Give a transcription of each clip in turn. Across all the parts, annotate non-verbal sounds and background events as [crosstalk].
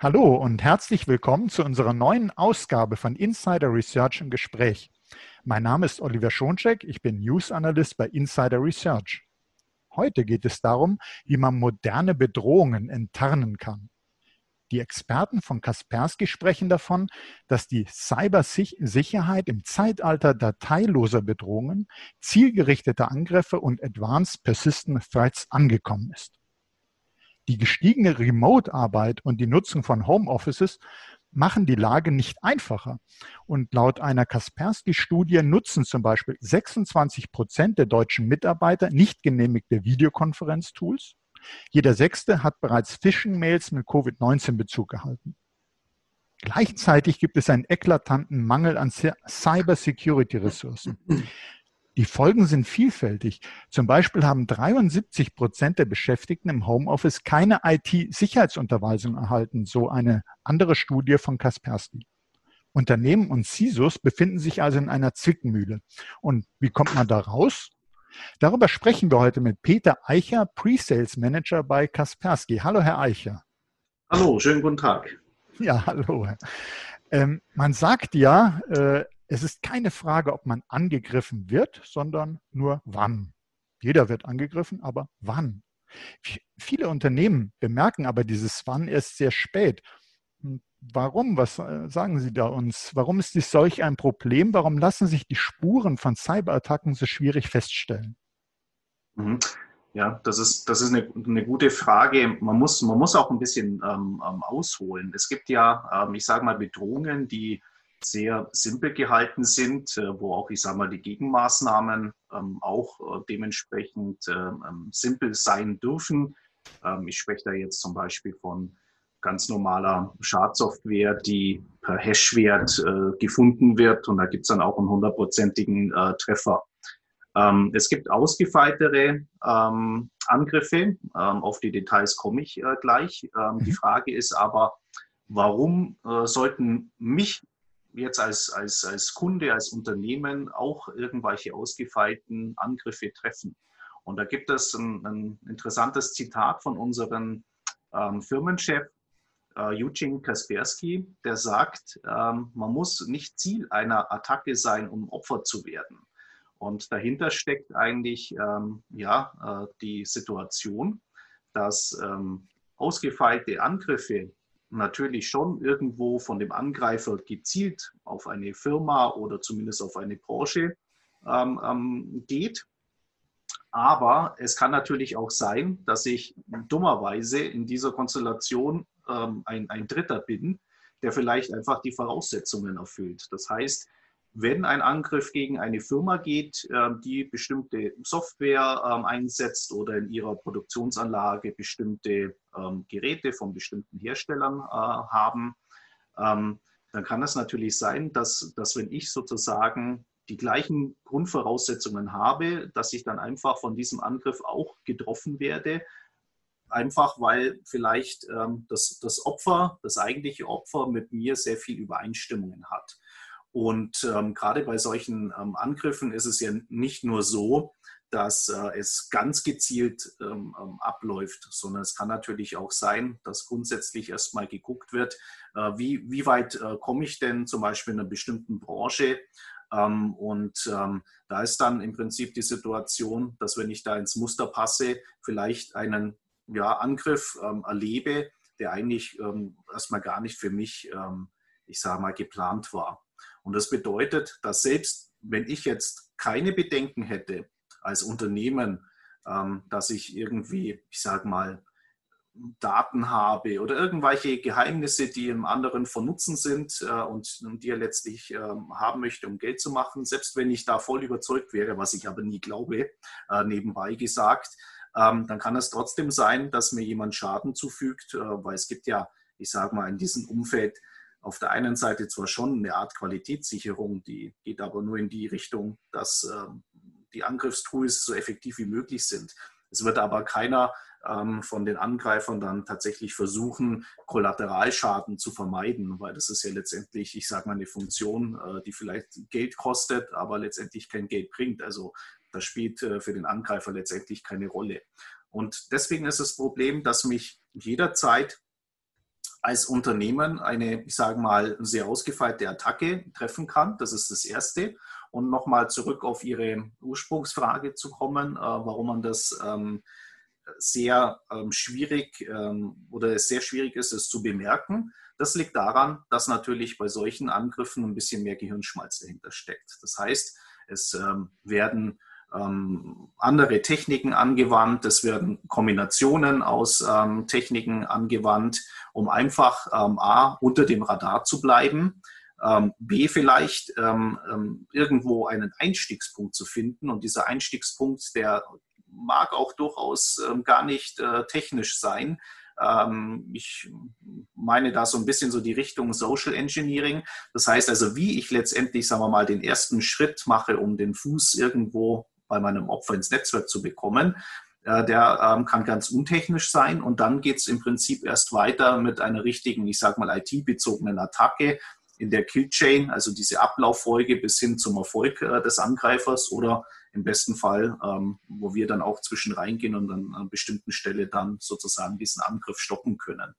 Hallo und herzlich willkommen zu unserer neuen Ausgabe von Insider Research im Gespräch. Mein Name ist Oliver Schoncheck, ich bin News Analyst bei Insider Research. Heute geht es darum, wie man moderne Bedrohungen enttarnen kann. Die Experten von Kaspersky sprechen davon, dass die Cybersicherheit im Zeitalter dateiloser Bedrohungen, zielgerichteter Angriffe und Advanced Persistent Threats angekommen ist. Die gestiegene Remote-Arbeit und die Nutzung von Homeoffices machen die Lage nicht einfacher. Und laut einer Kaspersky-Studie nutzen zum Beispiel 26 Prozent der deutschen Mitarbeiter nicht genehmigte Videokonferenztools. Jeder Sechste hat bereits Phishing-Mails mit Covid-19-Bezug gehalten. Gleichzeitig gibt es einen eklatanten Mangel an Cyber-Security-Ressourcen. Die Folgen sind vielfältig. Zum Beispiel haben 73 Prozent der Beschäftigten im Homeoffice keine IT-Sicherheitsunterweisung erhalten, so eine andere Studie von Kaspersky. Unternehmen und CISOs befinden sich also in einer Zwickmühle. Und wie kommt man da raus? Darüber sprechen wir heute mit Peter Eicher, Pre-Sales Manager bei Kaspersky. Hallo, Herr Eicher. Hallo, schönen guten Tag. Ja, hallo. Ähm, man sagt ja, äh, es ist keine Frage, ob man angegriffen wird, sondern nur wann. Jeder wird angegriffen, aber wann? Viele Unternehmen bemerken aber dieses Wann erst sehr spät. Warum? Was äh, sagen Sie da uns? Warum ist dies solch ein Problem? Warum lassen sich die Spuren von Cyberattacken so schwierig feststellen? Mhm. Ja, das ist, das ist eine, eine gute Frage. Man muss, man muss auch ein bisschen ähm, ähm ausholen. Es gibt ja, ähm, ich sage mal, Bedrohungen, die sehr simpel gehalten sind, äh, wo auch, ich sage mal, die Gegenmaßnahmen ähm, auch äh, dementsprechend ähm, ähm, simpel sein dürfen. ich spreche da jetzt zum Beispiel von ganz normaler Schadsoftware, die per Hashwert äh, gefunden wird und da gibt es dann auch einen hundertprozentigen Treffer. es gibt ausgefeiltere Angriffe, auf die Details komme ich gleich. Die mhm. Frage ist aber, warum sollten mich jetzt als, als, als Kunde, als Unternehmen auch irgendwelche ausgefeilten Angriffe treffen. Und da gibt es ein, ein interessantes Zitat von unserem ähm, Firmenchef äh, Eugene Kaspersky, der sagt, ähm, man muss nicht Ziel einer Attacke sein, um Opfer zu werden. Und dahinter steckt eigentlich ähm, ja, äh, die Situation, dass ähm, ausgefeilte Angriffe natürlich schon irgendwo von dem Angreifer gezielt auf eine Firma oder zumindest auf eine Branche ähm, ähm, geht. Aber es kann natürlich auch sein, dass ich dummerweise in dieser Konstellation ähm, ein, ein Dritter bin, der vielleicht einfach die Voraussetzungen erfüllt. Das heißt, wenn ein Angriff gegen eine Firma geht, ähm, die bestimmte Software ähm, einsetzt oder in ihrer Produktionsanlage bestimmte ähm, Geräte von bestimmten Herstellern äh, haben, dann kann es natürlich sein, dass, dass wenn ich sozusagen die gleichen Grundvoraussetzungen habe, dass ich dann einfach von diesem Angriff auch getroffen werde, einfach weil vielleicht das, das Opfer, das eigentliche Opfer mit mir sehr viel Übereinstimmungen hat. Und ähm, gerade bei solchen ähm, Angriffen ist es ja nicht nur so, dass äh, es ganz gezielt ähm, ähm, abläuft, sondern es kann natürlich auch sein, dass grundsätzlich erstmal geguckt wird, äh, wie, wie weit äh, komme ich denn zum Beispiel in einer bestimmten Branche. Ähm, und ähm, da ist dann im Prinzip die Situation, dass wenn ich da ins Muster passe, vielleicht einen ja, Angriff erlebe, der eigentlich erstmal gar nicht für mich, ich sage mal, geplant war. Und das bedeutet, dass selbst wenn ich jetzt keine Bedenken hätte als Unternehmen, ähm, dass ich irgendwie, ich sage mal, Daten habe oder irgendwelche Geheimnisse, die im anderen von Nutzen sind äh, und, die er letztlich äh, haben möchte, um Geld zu machen, selbst wenn ich da voll überzeugt wäre, was ich aber nie glaube, äh, nebenbei gesagt, ähm, dann kann es trotzdem sein, dass mir jemand Schaden zufügt, äh, weil es gibt ja, ich sage mal, in diesem Umfeld auf der einen Seite zwar schon eine Art Qualitätssicherung, die geht aber nur in die Richtung, dass ähm, die Angriffstools so effektiv wie möglich sind. Es wird aber keiner ähm, von den Angreifern dann tatsächlich versuchen, Kollateralschaden zu vermeiden, weil das ist ja letztendlich, ich sage mal, eine Funktion, äh, die vielleicht Geld kostet, aber letztendlich kein Geld bringt. Also das spielt äh, für den Angreifer letztendlich keine Rolle. Und deswegen ist das Problem, dass mich jederzeit als Unternehmen eine, ich sage mal, sehr ausgefeilte Attacke treffen kann. Das ist das Erste. Und nochmal zurück auf Ihre Ursprungsfrage zu kommen, äh, warum man das ähm, sehr ähm, schwierig ähm, oder es sehr schwierig ist, es zu bemerken. Das liegt daran, dass natürlich bei solchen Angriffen ein bisschen mehr Gehirnschmalz dahinter steckt. Das heißt, es ähm, werden ähm, andere Techniken angewandt, es werden Kombinationen aus ähm, Techniken angewandt, um einfach ähm, A, unter dem Radar zu bleiben, ähm, B, vielleicht ähm, ähm, irgendwo einen Einstiegspunkt zu finden. Und dieser Einstiegspunkt, der mag auch durchaus gar nicht äh, technisch sein, ich meine da so ein bisschen so die Richtung Social Engineering. Das heißt also, wie ich letztendlich, sagen wir mal, den ersten Schritt mache, um den Fuß irgendwo bei meinem Opfer ins Netzwerk zu bekommen. Äh, der ähm, kann ganz untechnisch sein und dann geht es im Prinzip erst weiter mit einer richtigen, ich sage mal, IT-bezogenen Attacke in der Killchain, also diese Ablauffolge bis hin zum Erfolg äh, des Angreifers oder im besten Fall, ähm, wo wir dann auch zwischen reingehen und an einer bestimmten Stelle dann sozusagen diesen Angriff stoppen können.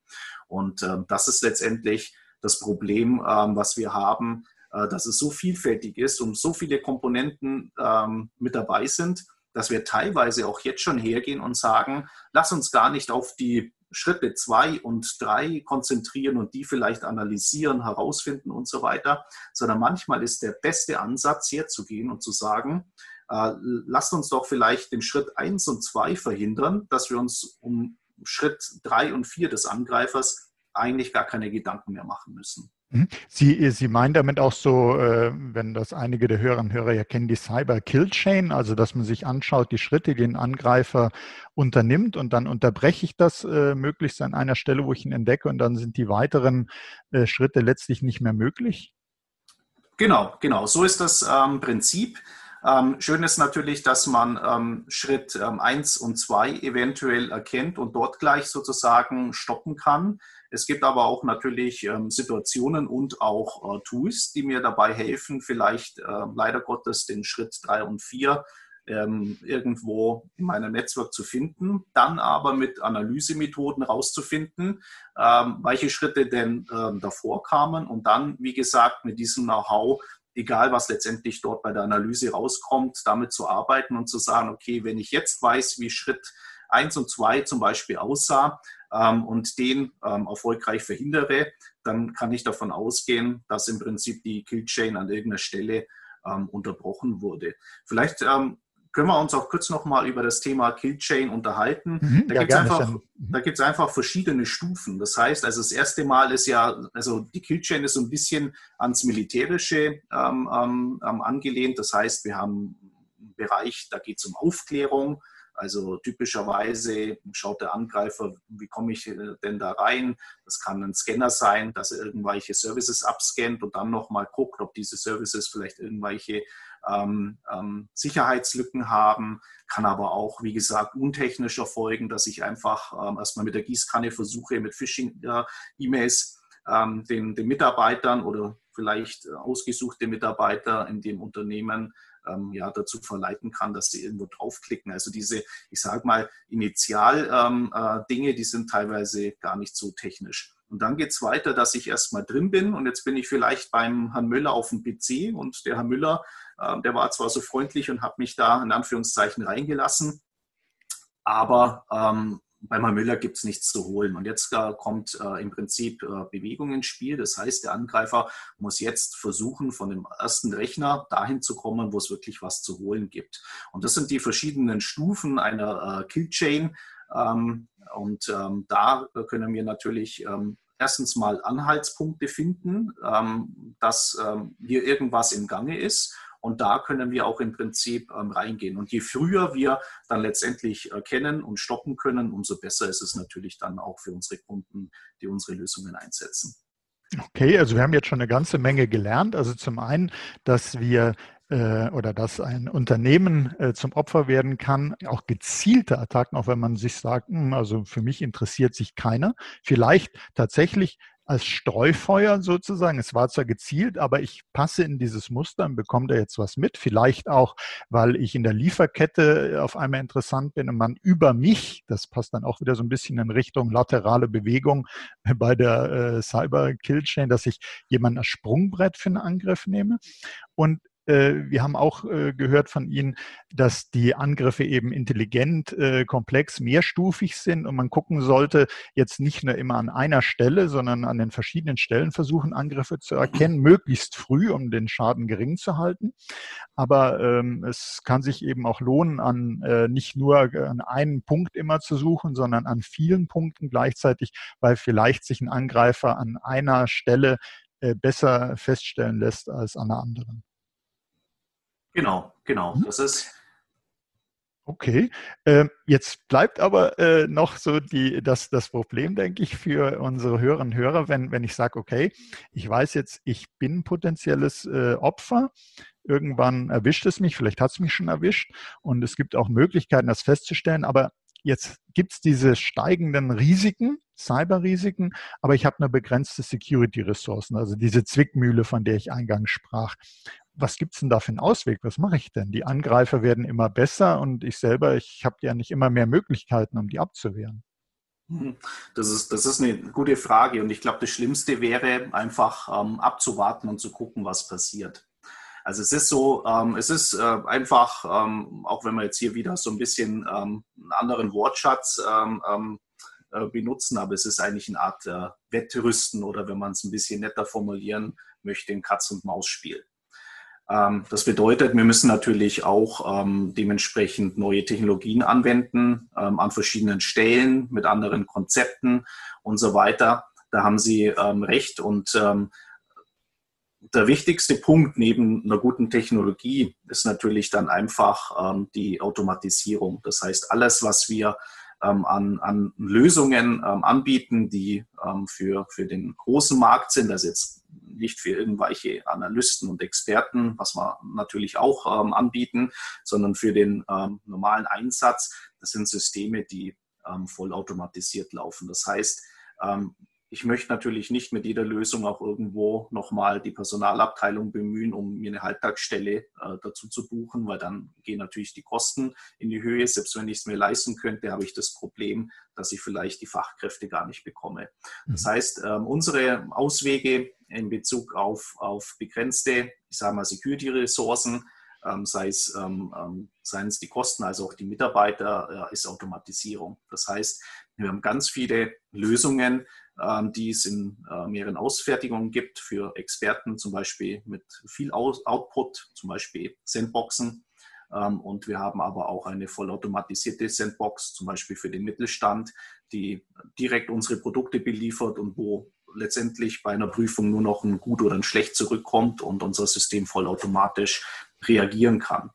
Und äh, das ist letztendlich das Problem, ähm, was wir haben, äh, dass es so vielfältig ist und so viele Komponenten ähm, mit dabei sind, dass wir teilweise auch jetzt schon hergehen und sagen, lass uns gar nicht auf die Schritte zwei und drei konzentrieren und die vielleicht analysieren, herausfinden und so weiter, sondern manchmal ist der beste Ansatz, herzugehen und zu sagen, äh, lasst uns doch vielleicht den Schritt eins und zwei verhindern, dass wir uns um Schritt drei und vier des Angreifers eigentlich gar keine Gedanken mehr machen müssen. Mhm. Sie, Sie meinen damit auch so, äh, wenn das einige der Hörerinnen und Hörer ja kennen, die Cyber Kill Chain, also dass man sich anschaut, die Schritte, die ein Angreifer unternimmt und dann unterbreche ich das äh, möglichst an einer Stelle, wo ich ihn entdecke und dann sind die weiteren äh, Schritte letztlich nicht mehr möglich? Genau, genau. So ist das ähm, Prinzip. Ähm, schön ist natürlich, dass man ähm, Schritt ähm, 1 und 2 eventuell erkennt und dort gleich sozusagen stoppen kann. Es gibt aber auch natürlich ähm, Situationen und auch äh, Tools, die mir dabei helfen, vielleicht äh, leider Gottes den Schritt drei und vier ähm, irgendwo in meinem Netzwerk zu finden, dann aber mit Analysemethoden rauszufinden, ähm, welche Schritte denn ähm, davor kamen und dann, wie gesagt, mit diesem Know-how egal was letztendlich dort bei der Analyse rauskommt, damit zu arbeiten und zu sagen, okay, wenn ich jetzt weiß, wie Schritt 1 und 2 zum Beispiel aussah, ähm, und den ähm, erfolgreich verhindere, dann kann ich davon ausgehen, dass im Prinzip die Killchain an irgendeiner Stelle ähm, unterbrochen wurde. Vielleicht ähm, können wir uns auch kurz nochmal über das Thema Killchain unterhalten. Mhm, da ja, gibt es einfach, mhm. einfach verschiedene Stufen. Das heißt, also das erste Mal ist ja, also die Killchain ist so ein bisschen ans Militärische ähm, ähm, angelehnt. Das heißt, wir haben einen Bereich, da geht es um Aufklärung. Also typischerweise schaut der Angreifer, wie komme ich äh, denn da rein? Das kann ein Scanner sein, dass er irgendwelche Services abscannt und dann nochmal guckt, ob diese Services vielleicht irgendwelche ähm, ähm, Sicherheitslücken haben. Kann aber auch, wie gesagt, untechnisch erfolgen, dass ich einfach ähm, erstmal mit der Gießkanne versuche, mit Phishing-E-Mails ähm, den, den Mitarbeitern oder vielleicht ausgesuchte Mitarbeiter in dem Unternehmen ähm, ja, dazu verleiten kann, dass sie irgendwo draufklicken. Also diese, ich sage mal, Initial-Dinge, ähm, äh, die sind teilweise gar nicht so technisch. Und dann geht es weiter, dass ich erstmal drin bin und jetzt bin ich vielleicht beim Herrn Müller auf dem PC und der Herr Müller, äh, der war zwar so freundlich und hat mich da in Anführungszeichen reingelassen, aber ähm, bei Müller gibt es nichts zu holen. Und jetzt äh, kommt äh, im Prinzip äh, Bewegung ins Spiel. Das heißt, der Angreifer muss jetzt versuchen, von dem ersten Rechner dahin zu kommen, wo es wirklich was zu holen gibt. Und das sind die verschiedenen Stufen einer äh, Killchain. Ähm, und ähm, da können wir natürlich ähm, erstens mal Anhaltspunkte finden, ähm, dass ähm, hier irgendwas im Gange ist und da können wir auch im Prinzip ähm, reingehen. Und je früher wir dann letztendlich erkennen und stoppen können, umso besser ist es natürlich dann auch für unsere Kunden, die unsere Lösungen einsetzen. Okay, also wir haben jetzt schon eine ganze Menge gelernt. Also zum einen, dass wir äh, oder dass ein Unternehmen äh, zum Opfer werden kann, auch gezielte Attacken, auch wenn man sich sagt, hm, also für mich interessiert sich keiner, vielleicht tatsächlich als Streufeuer sozusagen. Es war zwar gezielt, aber ich passe in dieses Muster und bekomme da jetzt was mit. Vielleicht auch, weil ich in der Lieferkette auf einmal interessant bin und man über mich, das passt dann auch wieder so ein bisschen in Richtung laterale Bewegung bei der äh, Cyber Kill dass ich jemanden als Sprungbrett für einen Angriff nehme. Und äh, wir haben auch äh, gehört von Ihnen, dass die Angriffe eben intelligent, äh, komplex, mehrstufig sind und man gucken sollte, jetzt nicht nur immer an einer Stelle, sondern an den verschiedenen Stellen versuchen, Angriffe zu erkennen, möglichst früh, um den Schaden gering zu halten. Aber ähm, es kann sich eben auch lohnen, an nicht nur an einen Punkt immer zu suchen, sondern an vielen Punkten gleichzeitig, weil vielleicht sich ein Angreifer an einer Stelle besser feststellen lässt als an einer anderen. Genau, genau. Mhm. Das ist. Okay, ähm, jetzt bleibt aber äh, noch so die, das, das Problem, denke ich, für unsere Hörerinnen und Hörer, wenn, wenn ich sage, okay, ich weiß jetzt, ich bin potenzielles äh, Opfer, irgendwann erwischt es mich, vielleicht hat es mich schon erwischt und es gibt auch Möglichkeiten, das festzustellen, aber jetzt gibt es diese steigenden Risiken, Cyber-Risiken, aber ich habe eine begrenzte Security-Ressourcen, also diese Zwickmühle, von der ich eingangs sprach was gibt es denn da für einen Ausweg? Was mache ich denn? Die Angreifer werden immer besser und ich selber, ich habe ja nicht immer mehr Möglichkeiten, um die abzuwehren. Hm. Das ist, das ist eine gute Frage und ich glaube, das Schlimmste wäre einfach ähm, abzuwarten und zu gucken, was passiert. Also es ist so, ähm, es ist äh, einfach, ähm, auch wenn wir jetzt hier wieder so ein bisschen ähm, einen anderen Wortschatz ähm, ähm, äh, benutzen, aber es ist eigentlich eine Art äh, Wettrüsten oder wenn man es ein bisschen netter formulieren möchte, ein Katz-und-Maus-Spiel. Ähm, das bedeutet, wir müssen natürlich auch ähm, dementsprechend neue Technologien anwenden, ähm, an verschiedenen Stellen, mit anderen Konzepten und so weiter. Da haben Sie recht. Und der wichtigste Punkt neben einer guten Technologie ist natürlich dann einfach die Automatisierung. Das heißt, alles, was wir an, an Lösungen anbieten, die für, für den großen Markt sind, also jetzt nicht für irgendwelche Analysten und Experten, was wir natürlich auch ähm, anbieten, sondern für den ähm, normalen Einsatz. Das sind Systeme, die ähm, vollautomatisiert laufen. Das heißt, ähm, ich möchte natürlich nicht mit jeder Lösung auch irgendwo nochmal die Personalabteilung bemühen, um mir eine Halbtagsstelle äh, dazu zu buchen, weil dann gehen natürlich die Kosten in die Höhe. Selbst wenn ich es mir leisten könnte, habe ich das Problem, dass ich vielleicht die Fachkräfte gar nicht bekomme. Das mhm. heißt, äh, unsere Auswege in Bezug auf, auf begrenzte, ich sage mal, Security-Ressourcen, ähm, sei es, ähm, ähm, seien es die Kosten, also auch die Mitarbeiter, äh, ist Automatisierung. Das heißt, wir haben ganz viele Lösungen, ähm, die es in äh, mehreren Ausfertigungen gibt für Experten, zum Beispiel mit viel Output, zum Beispiel Sandboxen. Ähm, und wir haben aber auch eine vollautomatisierte Sandbox, zum Beispiel für den Mittelstand, die direkt unsere Produkte beliefert und wo letztendlich bei einer Prüfung nur noch ein gut oder ein schlecht zurückkommt und unser System vollautomatisch reagieren kann.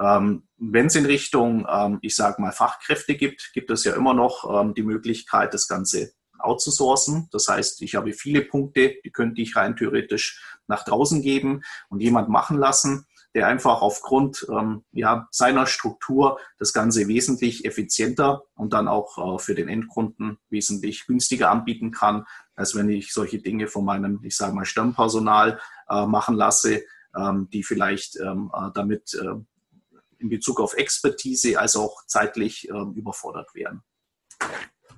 Ähm, Wenn es in Richtung, ähm, ich sage mal, Fachkräfte gibt, gibt es ja immer noch ähm, die Möglichkeit, das Ganze outzusourcen. Das heißt, ich habe viele Punkte, die könnte ich rein theoretisch nach draußen geben und jemand machen lassen, der einfach aufgrund ähm, ja, seiner Struktur das Ganze wesentlich effizienter und dann auch äh, für den Endkunden wesentlich günstiger anbieten kann, als wenn ich solche Dinge von meinem, ich sage mal, Stammpersonal äh, machen lasse, ähm, die vielleicht ähm, äh, damit äh, in Bezug auf Expertise als auch zeitlich ähm, überfordert werden.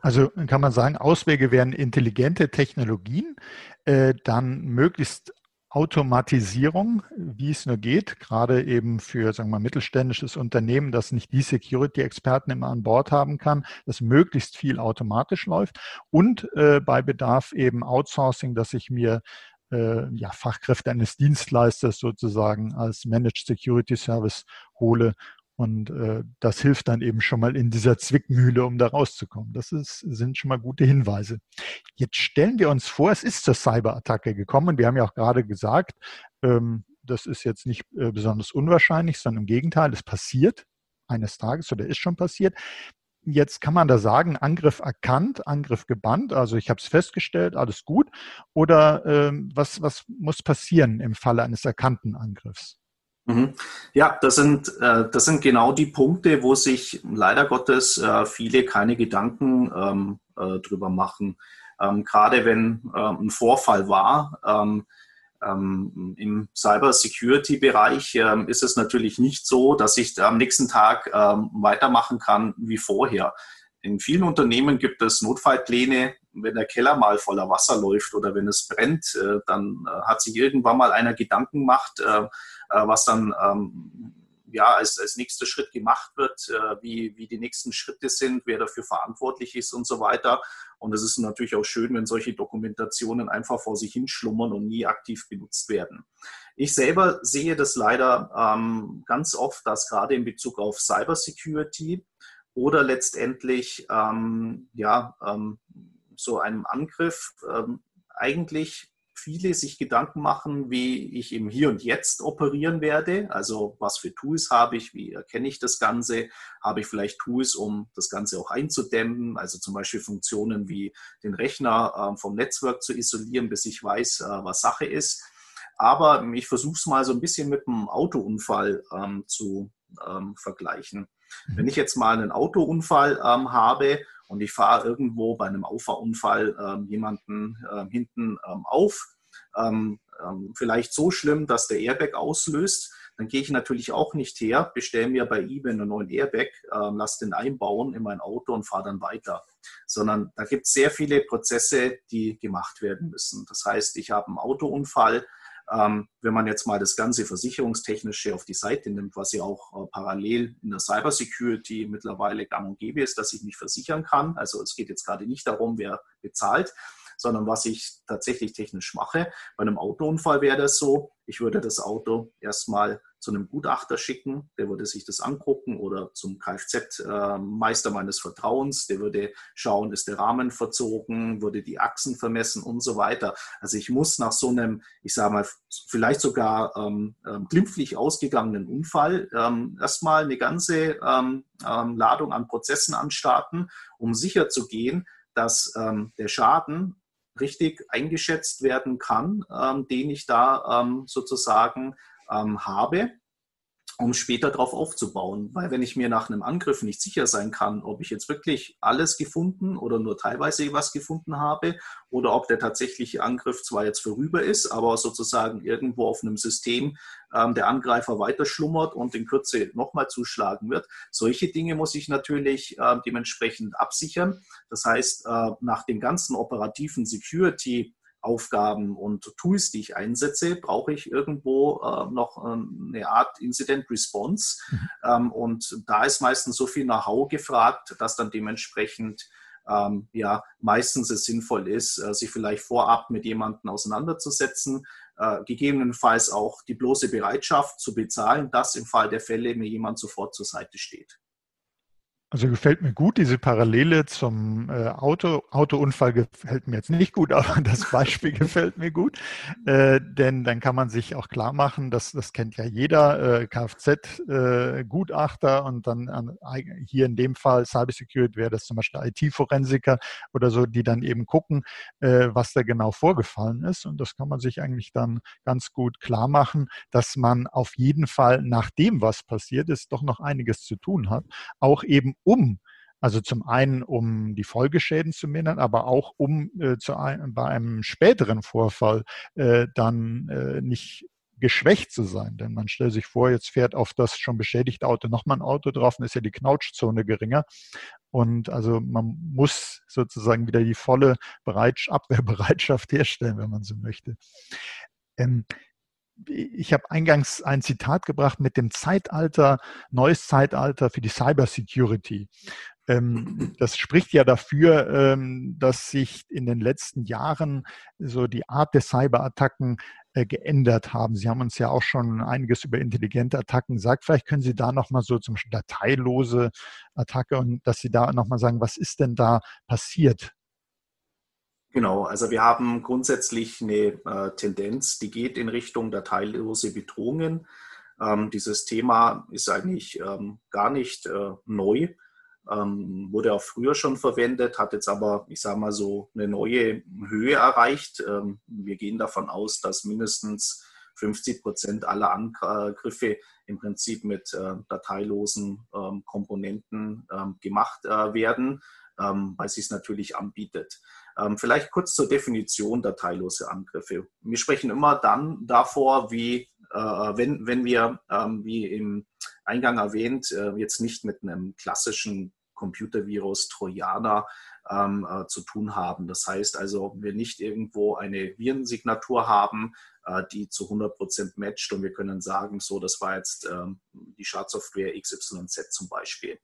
Also kann man sagen, Auswege wären intelligente Technologien, äh, dann möglichst Automatisierung, wie es nur geht, gerade eben für, sagen wir mal, mittelständisches Unternehmen, das nicht die Security-Experten immer an Bord haben kann, dass möglichst viel automatisch läuft und äh, bei Bedarf eben Outsourcing, dass ich mir äh, ja, Fachkräfte eines Dienstleisters sozusagen als Managed Security Service hole und äh, das hilft dann eben schon mal in dieser Zwickmühle, um da rauszukommen. Das ist, sind schon mal gute Hinweise. Jetzt stellen wir uns vor, es ist zur Cyberattacke gekommen und wir haben ja auch gerade gesagt, ähm, das ist jetzt nicht äh, besonders unwahrscheinlich, sondern im Gegenteil, es passiert eines Tages oder ist schon passiert. Jetzt kann man da sagen, Angriff erkannt, Angriff gebannt, also ich habe es festgestellt, alles gut. Oder ähm, was, was muss passieren im Falle eines erkannten Angriffs? Mhm. Ja, das sind, äh, das sind genau die Punkte, wo sich leider Gottes äh, viele keine Gedanken ähm, äh, drüber machen. Ähm, gerade wenn äh, ein Vorfall war, ähm, ähm, Im Cyber-Security-Bereich ähm, ist es natürlich nicht so, dass ich am nächsten Tag ähm, weitermachen kann wie vorher. In vielen Unternehmen gibt es Notfallpläne. Wenn der Keller mal voller Wasser läuft oder wenn es brennt, äh, dann äh, hat sich irgendwann mal einer Gedanken gemacht, äh, äh was dann ähm, ja, als, als nächster Schritt gemacht wird, äh, wie, wie die nächsten Schritte sind, wer dafür verantwortlich ist und so weiter. Und es ist natürlich auch schön, wenn solche Dokumentationen einfach vor sich hinschlummern und nie aktiv benutzt werden. Ich selber sehe das leider ähm, ganz oft, dass gerade in Bezug auf Cybersecurity oder letztendlich ähm, ja, ähm, so einem Angriff ähm, eigentlich viele sich Gedanken machen, wie ich im Hier und Jetzt operieren werde. Also was für Tools habe ich, wie erkenne ich das Ganze? Habe ich vielleicht Tools, um das Ganze auch einzudämmen? Also zum Beispiel Funktionen wie den Rechner äh, vom Netzwerk zu isolieren, bis ich weiß, äh, was Sache ist. Aber ich versuche es mal so ein bisschen mit einem Autounfall ähm, zu ähm, vergleichen. Mhm. Wenn ich jetzt mal einen Autounfall ähm, habe und ich fahre irgendwo bei einem Auffahrunfall ähm, jemanden äh, hinten ähm, auf, ähm, ähm, vielleicht so schlimm, dass der Airbag auslöst, dann gehe ich natürlich auch nicht her, bestelle mir bei eBay einen neuen Airbag, äh, lasse den einbauen in mein Auto und fahre dann weiter. Sondern da gibt es sehr viele Prozesse, die gemacht werden müssen. Das heißt, ich habe einen Autounfall, ähm, wenn man jetzt mal das ganze Versicherungstechnische auf die Seite nimmt, was ja auch äh, parallel in der Cybersecurity mittlerweile gang und gäbe ist, dass ich mich versichern kann. Also es geht jetzt gerade nicht darum, wer bezahlt, sondern was ich tatsächlich technisch mache. Bei einem Autounfall wäre das so, ich würde das Auto erstmal zu einem Gutachter schicken, der würde sich das angucken oder zum Kfz-Meister meines Vertrauens, der würde schauen, ist der Rahmen verzogen, würde die Achsen vermessen und so weiter. Also ich muss nach so einem, ich sage mal, vielleicht sogar ähm, ähm, glimpflich ausgegangenen Unfall ähm, erstmal eine ganze ähm, ähm, Ladung an Prozessen anstarten, um sicher zu gehen, dass ähm, der Schaden richtig eingeschätzt werden kann, ähm, den ich da ähm, sozusagen ähm, habe um später darauf aufzubauen. Weil wenn ich mir nach einem Angriff nicht sicher sein kann, ob ich jetzt wirklich alles gefunden oder nur teilweise was gefunden habe oder ob der tatsächliche Angriff zwar jetzt vorüber ist, aber sozusagen irgendwo auf einem System ähm, der Angreifer weiter schlummert und in Kürze nochmal zuschlagen wird. Solche Dinge muss ich natürlich äh, dementsprechend absichern. Das heißt, äh, nach dem ganzen operativen Security Aufgaben und Tools, die ich einsetze, brauche ich irgendwo äh, noch ähm, eine Art Incident Response. Mhm. Ähm, und da ist meistens so viel Know-how gefragt, dass dann dementsprechend ähm, ja meistens es sinnvoll ist, äh, sich vielleicht vorab mit jemandem auseinanderzusetzen, äh, gegebenenfalls auch die bloße Bereitschaft zu bezahlen, dass im Fall der Fälle mir jemand sofort zur Seite steht. Also gefällt mir gut, diese Parallele zum äh, Auto. Autounfall gefällt mir jetzt nicht gut, [laughs] aber das Beispiel gefällt mir gut. Äh, denn dann kann man sich auch klar machen, dass das kennt ja jeder, äh, Kfz-Gutachter äh, und dann an, hier in dem Fall Cybersecurity wäre das zum Beispiel IT-Forensiker oder so, die dann eben gucken, äh, was da genau vorgefallen ist. Und das kann man sich eigentlich dann ganz gut klar machen, dass man auf jeden Fall nach dem, was passiert ist, doch noch einiges zu tun hat. Auch eben um. Also zum einen, um die Folgeschäden zu mindern, aber auch um äh, zu ein, bei einem späteren Vorfall äh, dann äh, nicht geschwächt zu sein. Denn man stellt sich vor, jetzt fährt auf das schon beschädigte Auto nochmal ein Auto drauf, dann ist ja die Knautschzone geringer. Und also man muss sozusagen wieder die volle Bereitsch Abwehrbereitschaft [laughs] herstellen, wenn man so möchte. Ähm, ich habe eingangs ein Zitat gebracht mit dem Zeitalter, neues Zeitalter für die Cybersecurity. Ähm, das spricht ja dafür, ähm, dass sich in den letzten Jahren so die Art der Cyberattacken äh, geändert haben. Sie haben uns ja auch schon einiges über intelligente Attacken gesagt. Vielleicht können Sie da nochmal so zum Beispiel dateilose Attacke und dass Sie da nochmal sagen, was ist denn da passiert? Genau, also wir haben grundsätzlich eine äh, Tendenz, die geht in Richtung dateilose Bedrohungen. Ähm, dieses Thema ist eigentlich ähm, gar nicht äh, neu, ähm, wurde auch früher schon verwendet, hat jetzt aber, ich sage mal so, eine neue Höhe erreicht. Ähm, wir gehen davon aus, dass mindestens 50 Prozent aller Angriffe im Prinzip mit äh, dateilosen ähm, Komponenten ähm, gemacht äh, werden. Ähm, weil sie es natürlich anbietet. Ähm, vielleicht kurz zur Definition dateilose Angriffe. Wir sprechen immer dann davor, wie äh, wenn, wenn wir, ähm, wie im Eingang erwähnt, äh, jetzt nicht mit einem klassischen Computervirus, Trojaner ähm, äh, zu tun haben. Das heißt also, wir nicht irgendwo eine Virensignatur haben, äh, die zu 100 Prozent matcht und wir können sagen, so, das war jetzt ähm, die Schadsoftware XYZ zum Beispiel.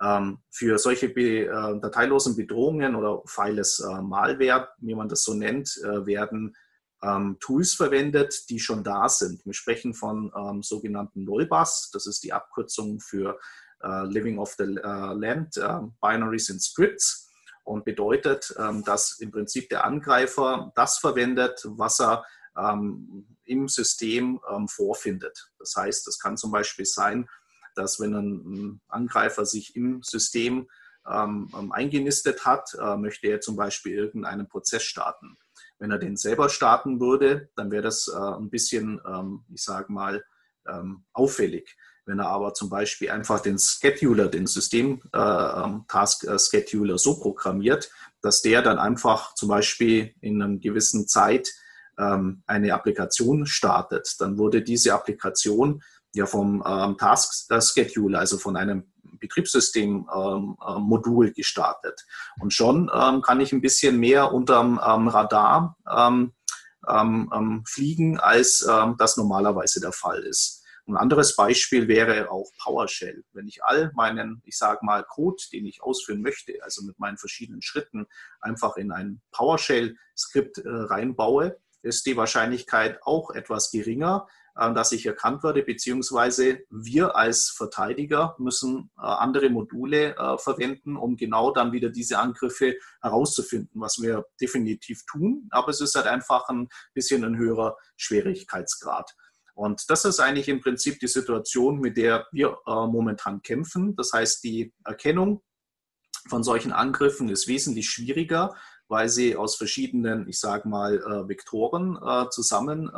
Ähm, für solche äh, dateilosen Bedrohungen oder Files äh, Malware, wie man das so nennt, äh, werden ähm, Tools verwendet, die schon da sind. Wir sprechen von ähm, sogenannten Nullbus, das ist die Abkürzung für Living of the Land, Binaries and Scripts und bedeutet, dass im Prinzip der Angreifer das verwendet, was er im System vorfindet. Das heißt, es kann zum Beispiel sein, dass wenn ein Angreifer sich im System ähm, ähm, eingenistet hat, äh, möchte er zum Beispiel irgendeinen Prozess starten. Wenn er den selber starten würde, dann wäre das äh, ein bisschen, ähm, ich sage mal, ähm, auffällig. Wenn er aber zum Beispiel einfach den Scheduler, den System-Task-Scheduler äh, äh so programmiert, dass der dann einfach zum Beispiel in einer gewissen Zeit ähm, eine Applikation startet, dann wurde diese Applikation ja vom ähm, Task Scheduler, also von einem Betriebssystem-Modul ähm, äh, gestartet. Und schon ähm, kann ich ein bisschen mehr unterm ähm, Radar ähm, ähm, fliegen, als das normalerweise der Fall ist. Ein anderes Beispiel wäre auch PowerShell. Wenn ich all meinen, ich sage mal, Code, den ich ausführen möchte, also mit meinen verschiedenen Schritten, einfach in ein PowerShell-Skript äh, reinbaue, ist die Wahrscheinlichkeit auch etwas geringer, äh, dass ich erkannt werde, beziehungsweise wir als Verteidiger müssen äh, andere Module äh, verwenden, um genau dann wieder diese Angriffe herauszufinden, was wir definitiv tun. Aber es ist halt einfach ein bisschen ein höherer Schwierigkeitsgrad. Und das ist eigentlich im Prinzip die Situation, mit der wir momentan kämpfen. Das heißt, die Erkennung von solchen Angriffen ist wesentlich schwieriger, weil sie aus verschiedenen, ich sage mal, äh, Vektoren äh, zusammen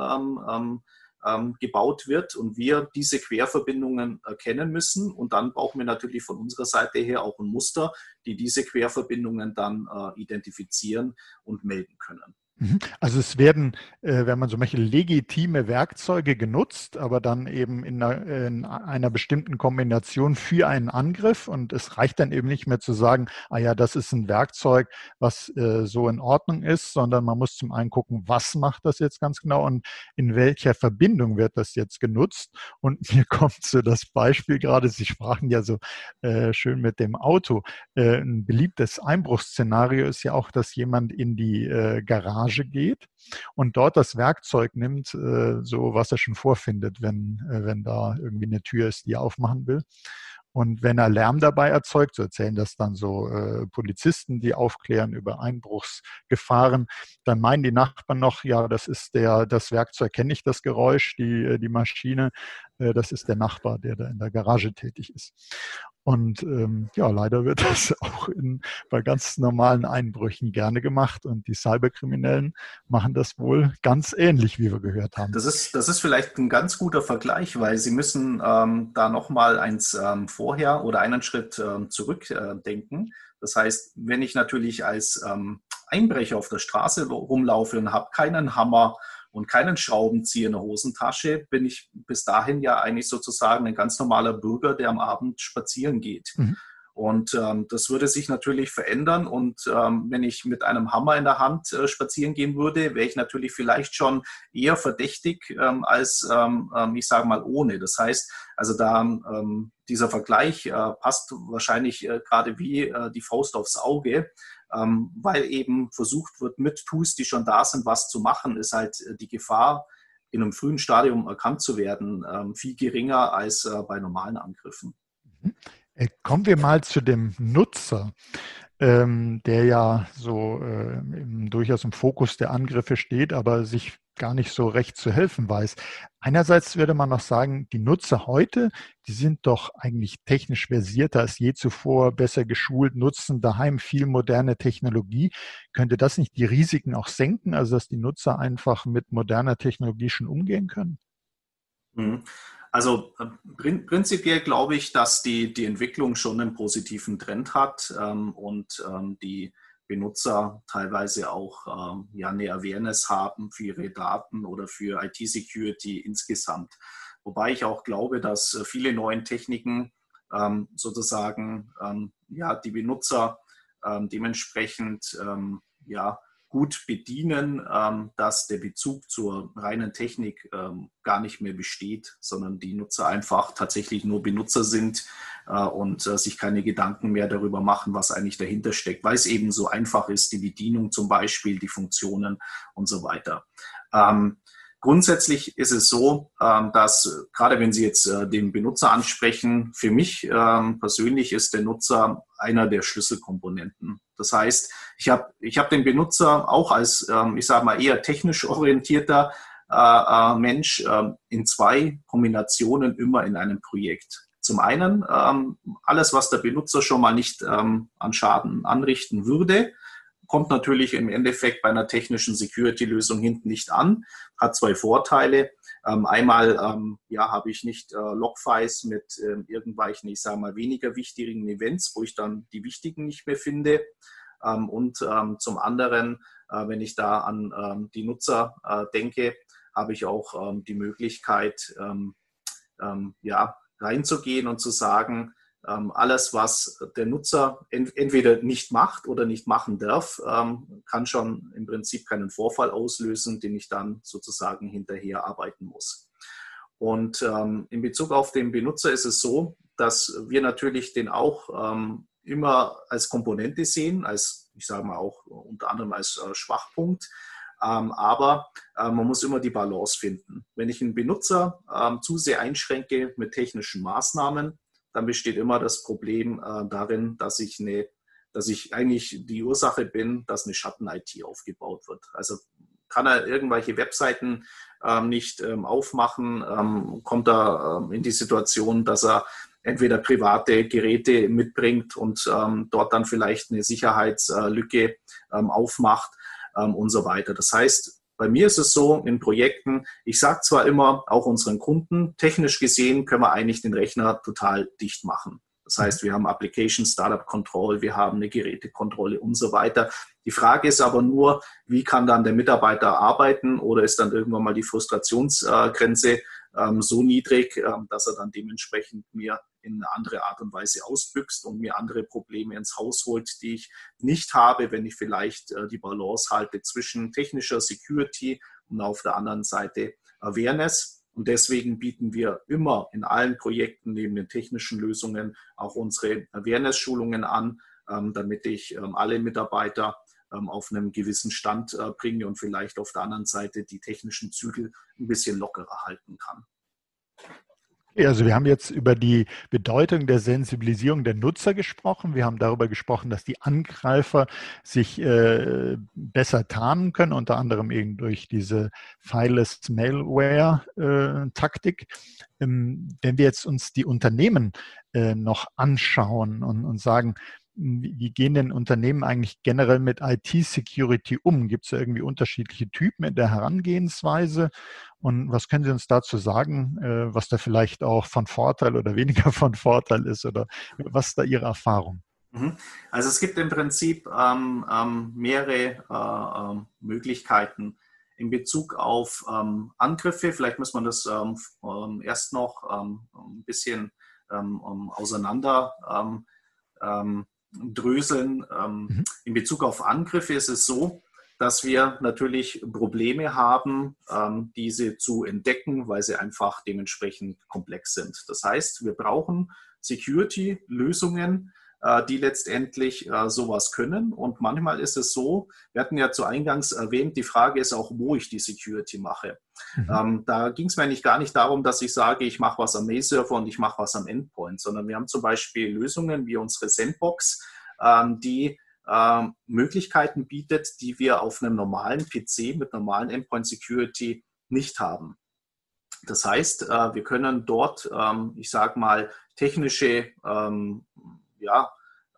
ähm, gebaut wird und wir diese Querverbindungen erkennen müssen. Und dann brauchen wir natürlich von unserer Seite her auch ein Muster, die diese Querverbindungen dann äh, identifizieren und melden können. Mhm. Also es werden, äh, wenn man so möchte, legitime Werkzeuge genutzt, aber dann eben in einer, in einer, bestimmten Kombination für einen Angriff. Und es reicht dann eben nicht mehr zu sagen, ah ja, das ist ein Werkzeug, was äh, so in Ordnung ist, sondern man muss zum einen gucken, was macht das jetzt ganz genau und in welcher Verbindung wird das jetzt genutzt. Und [laughs] mir kommt so das Beispiel gerade, Sie sprachen ja so äh, schön mit dem Auto. Ein beliebtes Einbruchsszenario ist ja auch, dass jemand in die Garage Garage geht und dort das Werkzeug nimmt, äh, so was er schon vorfindet, wenn, äh, wenn da irgendwie eine Tür ist, die er aufmachen will. Und wenn er Lärm dabei erzeugt, so erzählen das dann so äh, Polizisten, die aufklären über Einbruchsgefahren, dann meinen die Nachbarn noch, ja, das ist der, das Werkzeug kenne ich, das Geräusch, die, die Maschine, das ist der Nachbar, der da in der Garage tätig ist. Und ähm, ja, leider wird [laughs] das auch in, bei ganz normalen Einbrüchen gerne gemacht und die Cyberkriminellen machen das wohl ganz ähnlich, wie wir gehört haben. Das ist, das ist vielleicht ein ganz guter Vergleich, weil Sie müssen ähm, da nochmal eins ähm, vorher oder einen Schritt ähm, zurückdenken. Äh, das heißt, wenn ich natürlich als ähm, Einbrecher auf der Straße rumlaufe und habe keinen Hammer und keinen Schraubenzieher in der Hosentasche, bin ich bis dahin ja eigentlich sozusagen ein ganz normaler Bürger, der am Abend spazieren geht. Mhm. Und ähm, das würde sich natürlich verändern. Und ähm, wenn ich mit einem Hammer in der Hand äh, spazieren gehen würde, wäre ich natürlich vielleicht schon eher verdächtig ähm, als, ähm, ähm, ich sage mal, ohne. Das heißt, also da ähm, dieser Vergleich äh, passt wahrscheinlich äh, gerade wie äh, die Faust aufs Auge ähm, weil eben versucht wird, mit Tools, die schon da sind, was zu machen, ist halt äh, die Gefahr, in einem frühen Stadium erkannt zu werden, ähm, viel geringer als äh, bei normalen Angriffen. Mhm. Äh, kommen wir mal zu dem Nutzer, ähm, der ja so äh, durchaus im Fokus der Angriffe steht, aber sich gar nicht so recht zu helfen weiß. Einerseits würde man noch sagen, die Nutzer heute, die sind doch eigentlich technisch versierter als je zuvor, besser geschult, nutzen daheim viel moderne Technologie. Könnte das nicht die Risiken auch senken, also dass die Nutzer einfach mit moderner Technologie schon umgehen können? Mhm. Also äh, prinzipiell glaube ich, dass die, die Entwicklung schon einen positiven Trend hat ähm, und ähm, die Benutzer teilweise auch ähm, ja, eine Awareness haben für ihre Daten oder für IT-Security insgesamt. Wobei ich auch glaube, dass äh, viele neue Techniken ähm, sozusagen ähm, ja, die Benutzer ähm, dementsprechend ja, gut bedienen, ähm, dass der Bezug zur reinen Technik ähm, gar nicht mehr besteht, sondern die Nutzer einfach tatsächlich nur Benutzer sind äh, und äh, sich keine Gedanken mehr darüber machen, was eigentlich dahinter steckt, weil es eben so einfach ist, die Bedienung zum Beispiel, die Funktionen und so weiter. Ähm, Grundsätzlich ist es so, dass gerade wenn Sie jetzt äh, den Benutzer ansprechen, für mich persönlich ist der Nutzer einer der Schlüsselkomponenten. Das heißt, ich habe ich hab den Benutzer auch als, ähm, ich sage mal, eher technisch orientierter äh, äh, Mensch in zwei Kombinationen immer in einem Projekt. Zum einen alles, was der Benutzer schon mal nicht an Schaden anrichten würde, kommt natürlich im Endeffekt bei einer technischen Security-Lösung hinten nicht an, hat zwei Vorteile. Ähm, einmal ähm, ja, habe ich nicht äh, Logfiles mit äh, irgendwelchen, ich sage mal, weniger wichtigen Events, wo ich dann die wichtigen nicht mehr finde. Ähm, und ähm, zum anderen, äh, wenn ich da an ähm, die Nutzer äh, denke, habe ich auch ähm, die Möglichkeit, ja, reinzugehen und zu sagen, ähm, alles, was der Nutzer entweder nicht macht oder nicht machen darf, ähm, kann schon im Prinzip keinen Vorfall auslösen, den ich dann sozusagen hinterher arbeiten muss. Und ähm, in Bezug auf den Benutzer ist es so, dass wir natürlich den auch immer als Komponente sehen, als, ich sage mal auch unter anderem als äh, Schwachpunkt. aber äh, man muss immer die Balance finden. Wenn ich einen Benutzer zu sehr einschränke mit technischen Maßnahmen, dann besteht immer das Problem äh, darin, dass ich eine, dass ich eigentlich die Ursache bin, dass eine Schatten-IT aufgebaut wird. Also kann er irgendwelche Webseiten ähm, nicht ähm, aufmachen, ähm, kommt er ähm, in die Situation, dass er entweder private Geräte mitbringt und ähm, dort dann vielleicht eine Sicherheitslücke ähm, aufmacht und so weiter. Das heißt, bei mir ist es so in Projekten, ich sage zwar immer auch unseren Kunden, technisch gesehen können wir eigentlich den Rechner total dicht machen. Das heißt, wir haben Application Startup Control, wir haben eine Gerätekontrolle und so weiter. Die Frage ist aber nur, wie kann dann der Mitarbeiter arbeiten oder ist dann irgendwann mal die Frustrationsgrenze ähm, so niedrig, ähm, dass er dann dementsprechend mir in eine andere Art und Weise ausbüchst und mir andere Probleme ins Haus holt, die ich nicht habe, wenn ich vielleicht äh, die Balance halte zwischen technischer Security und auf der anderen Seite Awareness. Und deswegen bieten wir immer in allen Projekten neben den technischen Lösungen auch unsere Awareness-Schulungen an, ähm, damit ich ähm, alle Mitarbeiter ähm, auf einem gewissen Stand äh, bringe und vielleicht auf der anderen Seite die technischen Zügel ein bisschen lockerer halten kann. Also wir haben jetzt über die Bedeutung der Sensibilisierung der Nutzer gesprochen. Wir haben darüber gesprochen, dass die Angreifer sich äh, besser tarnen können, unter anderem eben durch diese Fileless Malware-Taktik. Äh, ähm, wenn wir jetzt uns die Unternehmen äh, noch anschauen und, und sagen, wie gehen denn Unternehmen eigentlich generell mit IT-Security um? Gibt es da irgendwie unterschiedliche Typen in der Herangehensweise? Und was können Sie uns dazu sagen, äh, was da vielleicht auch von Vorteil oder weniger [laughs] von Vorteil ist? Oder was ist da Ihre Erfahrung? Mhm. Also es gibt im Prinzip ähm, ähm, mehrere äh, ähm, Möglichkeiten in Bezug auf ähm, Angriffe. Vielleicht muss man das ähm, ähm, erst noch ein bisschen auseinander dröseln. Ähm, mhm. In Bezug auf Angriffe ist es so, dass wir natürlich Probleme haben, ähm, diese zu entdecken, weil sie einfach dementsprechend komplex sind. Das heißt, wir brauchen Security-Lösungen, die letztendlich äh, sowas können. Und manchmal ist es so, wir hatten ja zu Eingangs erwähnt, die Frage ist auch, wo ich die Security mache. Mhm. Ähm, da ging es mir eigentlich gar nicht darum, dass ich sage, ich mache was am Mail-Server und ich mache was am Endpoint, sondern wir haben zum Beispiel Lösungen wie unsere Sandbox, ähm, die ähm, Möglichkeiten bietet, die wir auf einem normalen PC mit normalen Endpoint Security nicht haben. Das heißt, äh, wir können dort, ich sage mal, technische ja,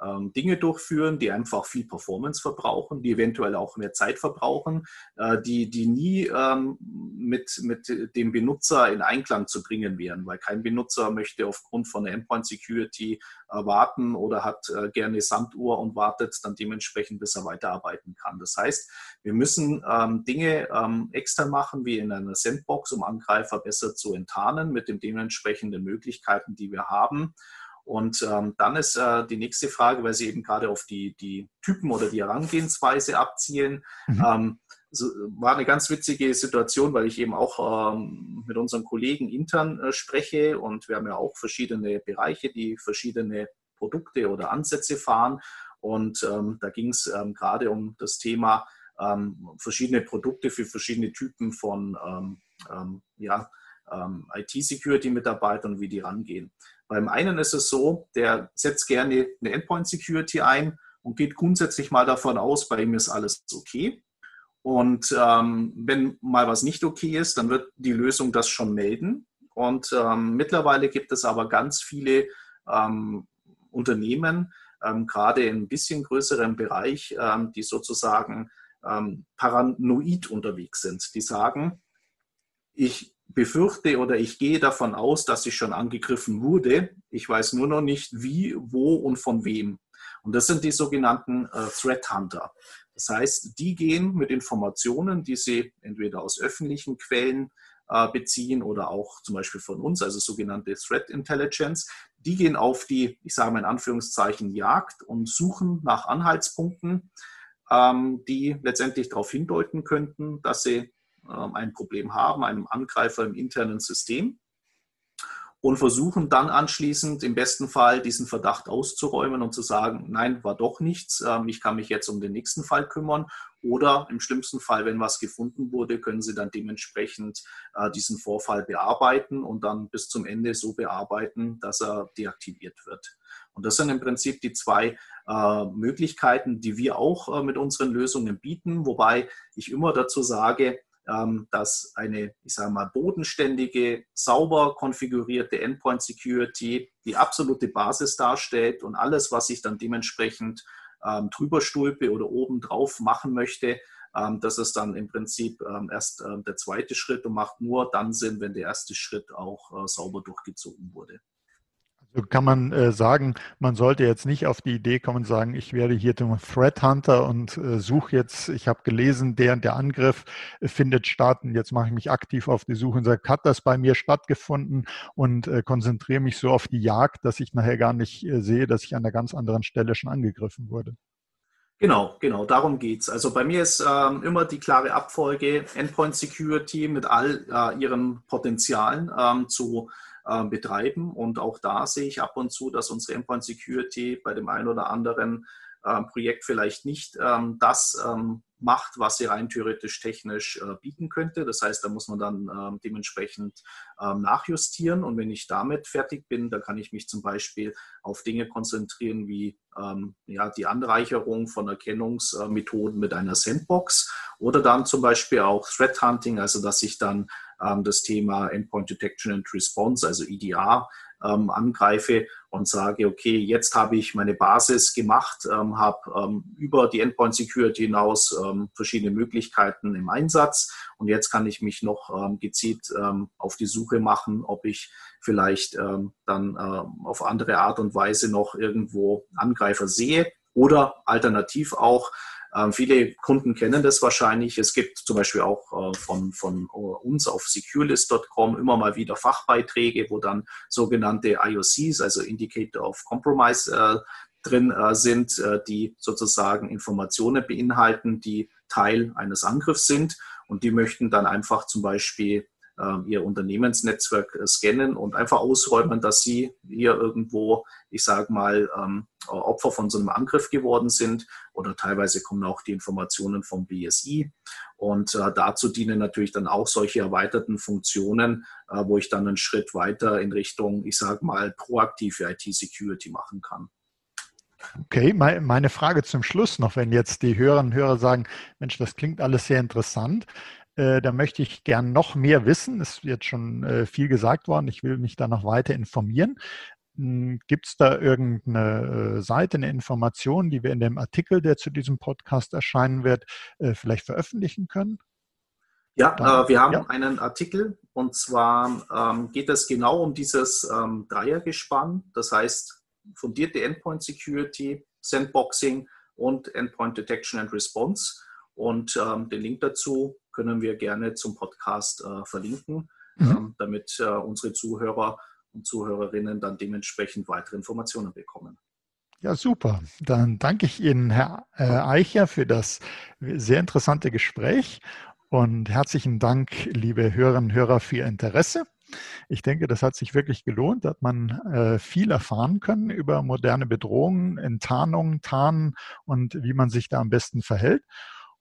ähm, Dinge durchführen, die einfach viel Performance verbrauchen, die eventuell auch mehr Zeit verbrauchen, äh, die, die nie ähm, mit, mit dem Benutzer in Einklang zu bringen wären, weil kein Benutzer möchte aufgrund von der Endpoint Security äh, warten oder hat äh, gerne Sanduhr und wartet dann dementsprechend, bis er weiterarbeiten kann. Das heißt, wir müssen ähm, Dinge extern machen, wie in einer Sandbox, um Angreifer besser zu enttarnen mit den dementsprechenden Möglichkeiten, die wir haben. Und ähm, dann ist äh, die nächste Frage, weil Sie eben gerade auf die, die Typen oder die Herangehensweise abzielen. Mhm. Ähm, so, war eine ganz witzige Situation, weil ich eben auch ähm, mit unseren Kollegen intern äh, spreche und wir haben ja auch verschiedene Bereiche, die verschiedene Produkte oder Ansätze fahren. Und ähm, da ging es ähm, gerade um das Thema ähm, verschiedene Produkte für verschiedene Typen von ähm, ähm, ja, IT-Security-Mitarbeitern, wie die rangehen. Beim einen ist es so, der setzt gerne eine Endpoint-Security ein und geht grundsätzlich mal davon aus, bei ihm ist alles okay. Und ähm, wenn mal was nicht okay ist, dann wird die Lösung das schon melden. Und ähm, mittlerweile gibt es aber ganz viele ähm, Unternehmen, ähm, gerade in ein bisschen größerem Bereich, ähm, die sozusagen ähm, paranoid unterwegs sind. Die sagen, ich befürchte oder ich gehe davon aus, dass ich schon angegriffen wurde. Ich weiß nur noch nicht, wie, wo und von wem. Und das sind die sogenannten äh, Threat Hunter. Das heißt, die gehen mit Informationen, die sie entweder aus öffentlichen Quellen äh, beziehen oder auch zum Beispiel von uns, also sogenannte Threat Intelligence, die gehen auf die, ich sage mal in Anführungszeichen, Jagd und suchen nach Anhaltspunkten, ähm, die letztendlich darauf hindeuten könnten, dass sie ein Problem haben, einem Angreifer im internen System und versuchen dann anschließend im besten Fall diesen Verdacht auszuräumen und zu sagen, nein, war doch nichts, ähm, ich kann mich jetzt um den nächsten Fall kümmern. Oder im schlimmsten Fall, wenn was gefunden wurde, können Sie dann dementsprechend äh, diesen Vorfall bearbeiten und dann bis zum Ende so bearbeiten, dass er deaktiviert wird. Und das sind im Prinzip die zwei äh, Möglichkeiten, die wir auch äh, mit unseren Lösungen bieten, wobei ich immer dazu sage, ähm, dass eine, ich sage mal, bodenständige, sauber konfigurierte Endpoint Security die absolute Basis darstellt und alles, was ich dann dementsprechend ähm, drüber stulpe oder oben drauf machen möchte, ähm, das ist dann im Prinzip ähm, erst äh, der zweite Schritt und macht nur dann Sinn, wenn der erste Schritt auch äh, sauber durchgezogen wurde. So kann man äh, sagen, man sollte jetzt nicht auf die Idee kommen und sagen, ich werde hier zum Threat Hunter und äh, suche jetzt, ich habe gelesen, der der Angriff findet statt und jetzt mache ich mich aktiv auf die Suche und sage, hat das bei mir stattgefunden und äh, konzentriere mich so auf die Jagd, dass ich nachher gar nicht äh, sehe, dass ich an einer ganz anderen Stelle schon angegriffen wurde. Genau, genau, darum geht's. Also bei mir ist ähm, immer die klare Abfolge Endpoint Security mit all äh, ihren Potenzialen ähm, zu äh, betreiben. Und auch da sehe ich ab und zu, dass unsere Endpoint Security bei dem einen oder anderen äh, Projekt vielleicht nicht ähm, das ähm, macht, was sie rein theoretisch technisch äh, bieten könnte. Das heißt, da muss man dann ähm, dementsprechend ähm, nachjustieren. Und wenn ich damit fertig bin, dann kann ich mich zum Beispiel auf Dinge konzentrieren wie ähm, ja, die Anreicherung von Erkennungsmethoden mit einer Sandbox oder dann zum Beispiel auch Threat Hunting, also dass ich dann ähm, das Thema Endpoint Detection and Response, also EDR, ähm, angreife und sage, okay, jetzt habe ich meine Basis gemacht, ähm, habe ähm, über die Endpoint Security hinaus ähm, verschiedene Möglichkeiten im Einsatz und jetzt kann ich mich noch ähm, gezielt ähm, auf die Suche machen, ob ich vielleicht dann auf andere Art und Weise noch irgendwo Angreifer sehe oder alternativ auch ähm, viele Kunden kennen das wahrscheinlich. Es gibt zum Beispiel auch äh, von, von äh, uns auf securelist.com immer mal wieder Fachbeiträge, wo dann sogenannte IOCs, also Indicator of Compromise, äh, drin äh, sind, äh, die sozusagen Informationen beinhalten, die Teil eines Angriffs sind. Und die möchten dann einfach zum Beispiel ihr Unternehmensnetzwerk äh, scannen und einfach ausräumen, dass sie hier irgendwo, ich sage mal, ähm, Opfer von so einem Angriff geworden sind oder teilweise kommen auch die Informationen vom BSI und äh, dazu dienen natürlich dann auch solche erweiterten Funktionen, äh, wo ich dann einen Schritt weiter in Richtung, ich sage mal, proaktive IT-Security machen kann. Okay, meine Frage zum Schluss noch, wenn jetzt die Hörerinnen und Hörer sagen, Mensch, das klingt alles sehr interessant. Äh, da möchte ich gern noch mehr wissen. Es ist jetzt schon äh, viel gesagt worden. Ich will mich da noch weiter informieren. Hm, Gibt es da irgendeine äh, Seite, eine Information, die wir in dem Artikel, der zu diesem Podcast erscheinen wird, äh, vielleicht veröffentlichen können? Ja, äh, wir haben ja. einen Artikel und zwar ähm, geht es genau um dieses ähm, Dreiergespann, das heißt fundierte Endpoint Security, Sandboxing und Endpoint Detection and Response. Und ähm, den Link dazu können wir gerne zum Podcast äh, verlinken, mhm. Ähm, damit äh, unsere Zuhörer und Zuhörerinnen dann dementsprechend weitere Informationen bekommen. Ja, super. Dann danke ich Ihnen, Herr äh, Eicher, für das sehr interessante Gespräch und herzlichen Dank, liebe Hörerinnen und Hörer, für Ihr Interesse. Ich denke, das hat sich wirklich gelohnt, hat man äh, viel erfahren können über moderne Bedrohungen, Enttarnung, Tarnen und wie man sich da am besten verhält.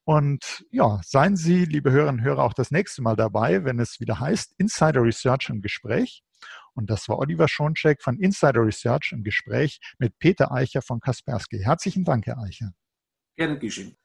Und ja, seien Sie, liebe Hörerinnen und Hörer, auch das nächste Mal dabei, wenn es wieder heißt Insider Research im Gespräch. Und das war Oliver Schoncheck von Insider Research im Gespräch mit Peter Eicher von Kaspersky. Herzlichen Dank, Herr Eicher. Gerne geschehen.